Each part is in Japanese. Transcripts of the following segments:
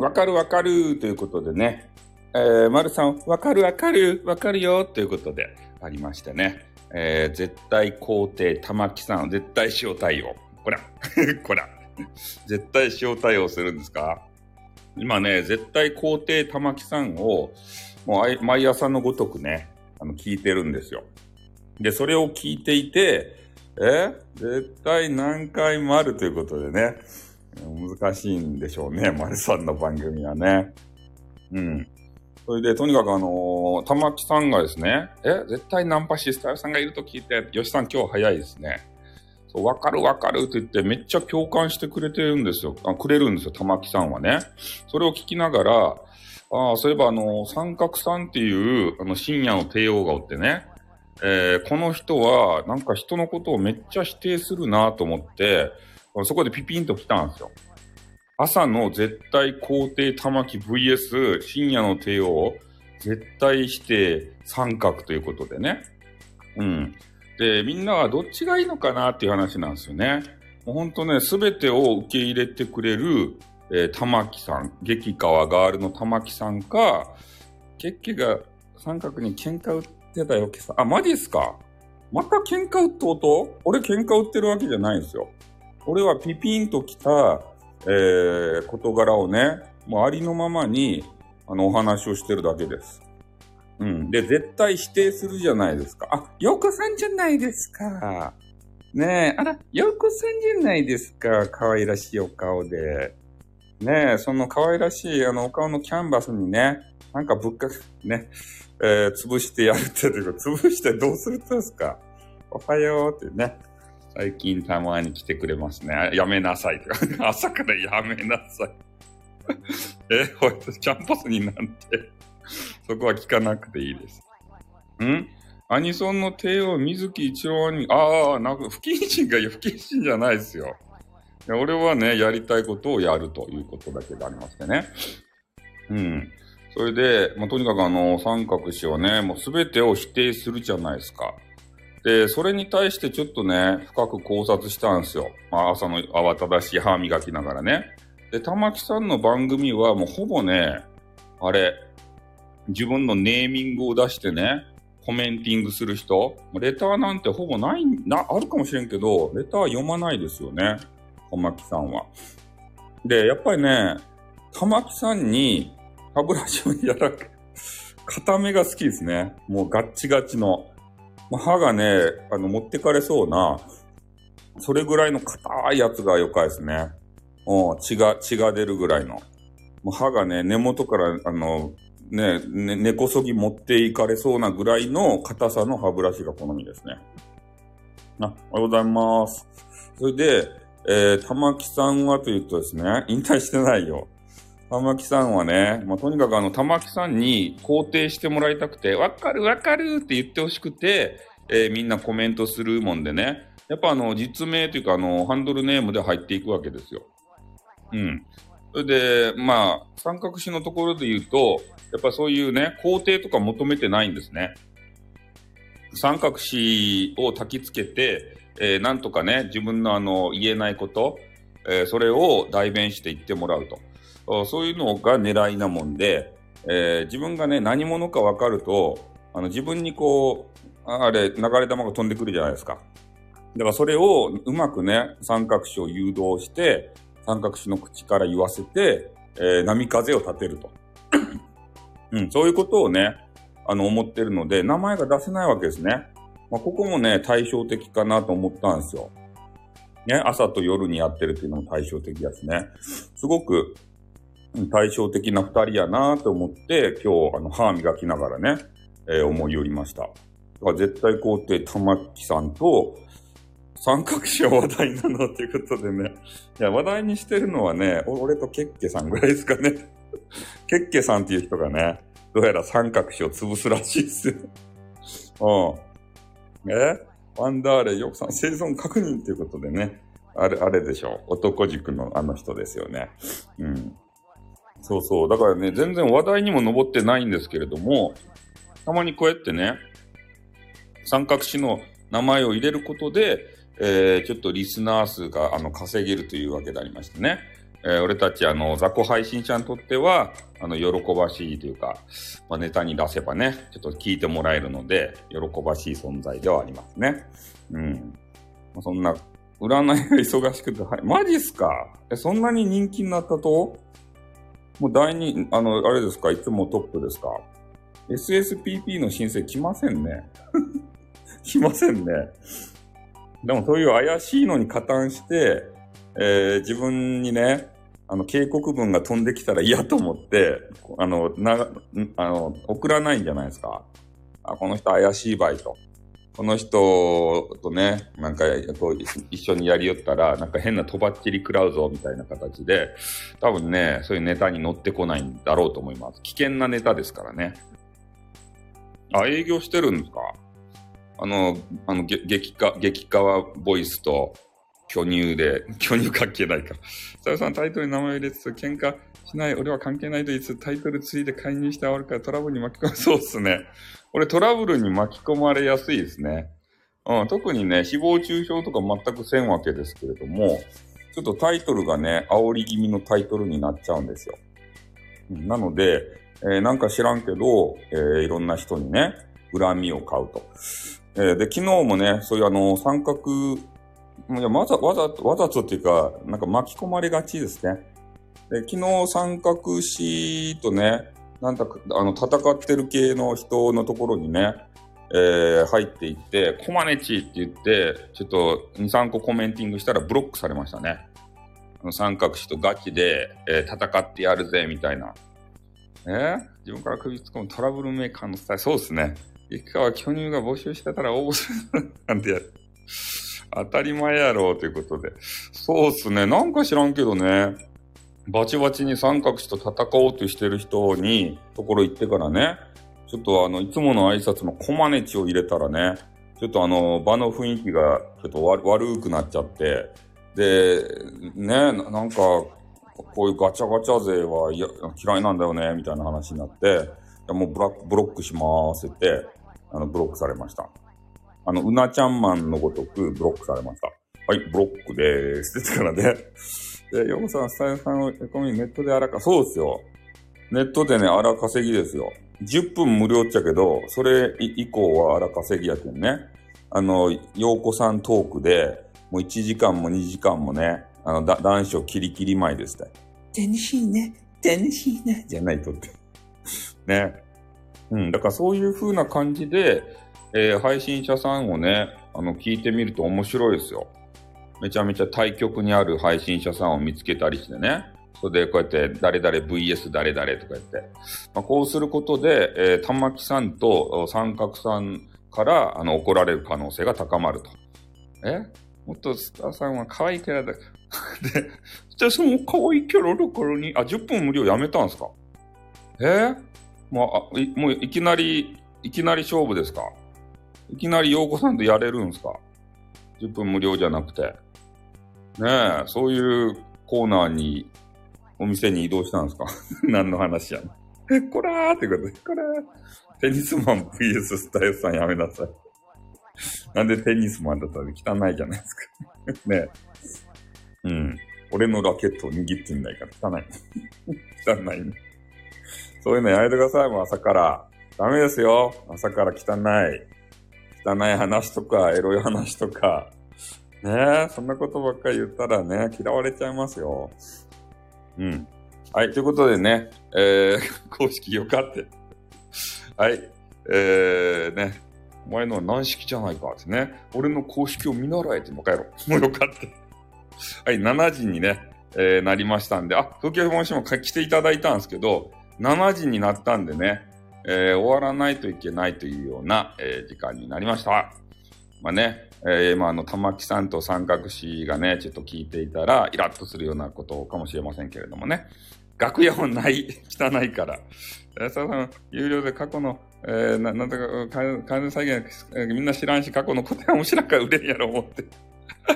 わかるわかるということでね、えー、丸さん、わかるわかるわかるよということでありましてね、えー、絶対肯定玉木さん、絶対塩対応。こら、こら、絶対塩対応するんですか？今ね、絶対肯定玉木さんを、もう毎朝のごとくね、あの、聞いてるんですよ。で、それを聞いていて、え？絶対何回もあるということでね、難しいんでしょうね、丸さんの番組はね。うん。それで、とにかくあのー、玉木さんがですね、え、絶対ナンパシスタイルさんがいると聞いて、吉さん今日早いですね。そう、わかるわかるって言ってめっちゃ共感してくれてるんですよ。あくれるんですよ、玉木さんはね。それを聞きながら、ああ、そういえばあの、三角さんっていう、あの、深夜の帝王がおってね、えー、この人は、なんか人のことをめっちゃ否定するなと思って、そこでピピンと来たんですよ。朝の絶対肯定玉木 VS 深夜の帝王、絶対否定三角ということでね。うん。で、みんなはどっちがいいのかなっていう話なんですよね。もうほんとね、すべてを受け入れてくれる、えー、玉木さん、激川ガールの玉木さんか、ケッケが三角に喧嘩売ってたよ、今朝。あ、マジっすかまた喧嘩売ってこと？俺喧嘩売ってるわけじゃないんですよ。俺はピピンときた、えー、事柄をね、もうありのままに、あの、お話をしてるだけです。うん。で、絶対否定するじゃないですか。あ、ようこさんじゃないですか。ねえ、あら、ようこさんじゃないですか。可愛らしいお顔で。ねえ、その可愛らしいあのお顔のキャンバスにね、なんかぶっか、ね、えー、潰してやるっていうか、潰してどうするってですかおはようってね。最近たまに来てくれますね。やめなさい。朝からやめなさい。え、ほいキャンパスになんて そこは聞かなくていいです。ん？アニソンの帝王、水木一郎に、ああ、なんか不謹慎が不謹慎じゃないですよ。いや俺はね、やりたいことをやるということだけでありましてね。うん。それで、まあ、とにかくあの、三角氏はね、もうすべてを否定するじゃないですか。で、それに対してちょっとね、深く考察したんですよ。まあ、朝の慌ただしい歯磨きながらね。で、玉木さんの番組はもうほぼね、あれ、自分のネーミングを出してね、コメンティングする人、レターなんてほぼない、な、あるかもしれんけど、レター読まないですよね。玉木さんは。で、やっぱりね、玉木さんに歯ブラシをやらく、固めが好きですね。もうガッチガチの。歯がね、あの、持ってかれそうな、それぐらいの硬いやつがよかですね。うん、血が、血が出るぐらいの。もう歯がね、根元から、あの、ね、ね、根こそぎ持っていかれそうなぐらいの硬さの歯ブラシが好みですね。あ、おはようございます。それで、えー、玉木さんはというとですね、引退してないよ。玉木さんはね、まあ、とにかくあの、玉木さんに肯定してもらいたくて、わかるわかるって言ってほしくて、えー、みんなコメントするもんでね、やっぱあの、実名というかあの、ハンドルネームで入っていくわけですよ。うん。それで、まあ、三角詞のところで言うと、やっぱそういうね、肯定とか求めてないんですね。三角詞を焚きつけて、えー、なんとかね、自分のあの、言えないこと、えー、それを代弁して言ってもらうと。そういうのが狙いなもんで、えー、自分がね、何者か分かると、あの自分にこう、あれ、流れ弾が飛んでくるじゃないですか。だからそれをうまくね、三角詞を誘導して、三角詞の口から言わせて、えー、波風を立てると。うん、そういうことをね、あの、思ってるので、名前が出せないわけですね。まあ、ここもね、対照的かなと思ったんですよ。ね、朝と夜にやってるっていうのも対照的ですね。すごく、対照的な二人やなと思って、今日、あの、歯磨きながらね、えー、思い寄りました。だから絶対肯定玉木さんと、三角詞は話題なのっていうことでね。いや、話題にしてるのはね、俺とケッケさんぐらいですかね。ケッケさんっていう人がね、どうやら三角詞を潰すらしいっすよ。うん。え？ワンダーレ、ヨクさん、生存確認っていうことでね。あれ、あれでしょう。男塾のあの人ですよね。うん。そうそう。だからね、全然話題にも上ってないんですけれども、たまにこうやってね、三角詞の名前を入れることで、えー、ちょっとリスナー数が、あの、稼げるというわけでありましてね。えー、俺たち、あの、雑魚配信者にとっては、あの、喜ばしいというか、まあ、ネタに出せばね、ちょっと聞いてもらえるので、喜ばしい存在ではありますね。うん。まあ、そんな、占いが忙しくて、はい、マジっすか？え、そんなに人気になったと？もう第二、あの、あれですか？いつもトップですか ?SSPP の申請来ませんね。来ませんね。でもそういう怪しいのに加担して、えー、自分にね、あの、警告文が飛んできたら嫌と思って、あの、な、あの、送らないんじゃないですか？あ、この人怪しい場合と。この人とね、なんか、一緒にやりよったら、なんか変なとばっちり食らうぞ、みたいな形で、多分ね、そういうネタに乗ってこないんだろうと思います。危険なネタですからね。あ、営業してるんですか？あの、あの、激化、激化はボイスと、巨乳で、巨乳関係ないか。さよさんタイトルに名前入れつつ、喧嘩しない、俺は関係ないといつ、タイトルついで介入してあるからトラブルに巻き込む。そうっすね。俺トラブルに巻き込まれやすいですね。うん、特にね、誹謗中傷とか全くせんわけですけれども、ちょっとタイトルがね、煽り気味のタイトルになっちゃうんですよ。なので、えー、なんか知らんけど、えー、いろんな人にね、恨みを買うと。えー、で、昨日もね、そういうあの、三角いや、わざ、わざと、わざとっていうか、なんか巻き込まれがちですね。で昨日三角詞とね、なんだか、あの、戦ってる系の人のところにね、えー、入っていって、コマネチって言って、ちょっと2、3個コメンティングしたらブロックされましたね。あの三角詞とガチで、えー、戦ってやるぜ、みたいな。えー、自分から首突っ込むトラブルメーカーのスタイル、そうですね。いつかは巨乳が募集してたら応募するなんてやる。当たり前やろうということで。そうっすね。なんか知らんけどね。バチバチに三角詞と戦おうとしてる人に、ところ行ってからね、ちょっとあの、いつもの挨拶のコマネチを入れたらね、ちょっとあの、場の雰囲気がちょっと悪くなっちゃって、で、ね、なんか、こういうガチャガチャ勢は嫌いなんだよね、みたいな話になって、もうブラックブロックしまーせて、あの、ブロックされました。あの、うなちゃんマンのごとくブロックされました。はい、ブロックでーす。ですからね。で、ヨコさん、スタイルさんをエコミネットで荒か、そうですよ。ネットでね、荒稼ぎですよ。10分無料っちゃけど、それ以降は荒稼ぎやけんね。あの、ヨーコさんトークで、もう1時間も2時間もね、あの、だ男子をキリキリ前ですね。楽しいね、楽しいね、じゃないとって。ね。うん、だからそういう風な感じで、えー、配信者さんをね、あの、聞いてみると面白いですよ。めちゃめちゃ対局にある配信者さんを見つけたりしてね。それでこうやって誰々 VS 誰々とか言って。まあ、こうすることで、えー、玉木さんと三角さんからあの怒られる可能性が高まると。え？もっとスターさんは可愛いキャラだ。で、じゃあその可愛いキャラだからに、あ、10分無料やめたんですか？え、もうあい、もういきなり、いきなり勝負ですか？いきなり陽子さんとやれるんですか ?10 分無料じゃなくて。ねえ、そういうコーナーに、お店に移動したんですか？何の話や？ん。え、こらーってことで、こらー。テニスマン VS スタイルさんやめなさい。なんでテニスマンだったら汚いじゃないですか ねえ。うん。俺のラケットを握ってんないから汚い。汚いね。そういうのやめてください、もう朝から。ダメですよ。朝から汚い。汚い話とか、エロい話とか、ねえ、そんなことばっかり言ったらね、嫌われちゃいますよ。うん。はい、ということでね、えー、公式よかって。はい、えー、ね、お前のは軟式じゃないかってね、俺の公式を見習えてもう帰ろう。もうよかって。はい、7時にね、えー、なりましたんで、あ、東京本市も来ていただいたんですけど、7時になったんでね、えー、終わらないといけないというような、えー、時間になりました。まあね、えー、今あの、玉木さんと三角詞がね、ちょっと聞いていたら、イラッとするようなことかもしれませんけれどもね。楽屋もない、汚いから。えー、さん、有料で過去の、えー、な、なんだか、完全再現、えー、みんな知らんし、過去の答え面白いから売れんやろ、思って。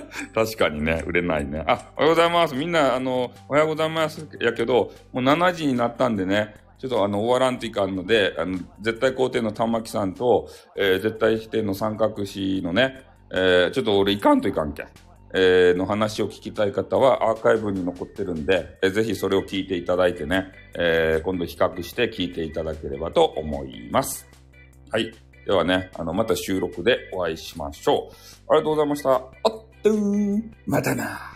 確かにね、売れないね。あ、おはようございます。みんな、あの、おはようございます。やけど、もう7時になったんでね、ちょっとあの、終わらんといかんので、あの、絶対肯定の玉木さんと、えー、絶対否定の三角詞のね、えー、ちょっと俺いかんといかんけん。えーの話を聞きたい方はアーカイブに残ってるんで、えーぜひそれを聞いていただいてね、え今度比較して聞いていただければと思います。はい。ではね、あの、また収録でお会いしましょう。ありがとうございました。あっとー。またな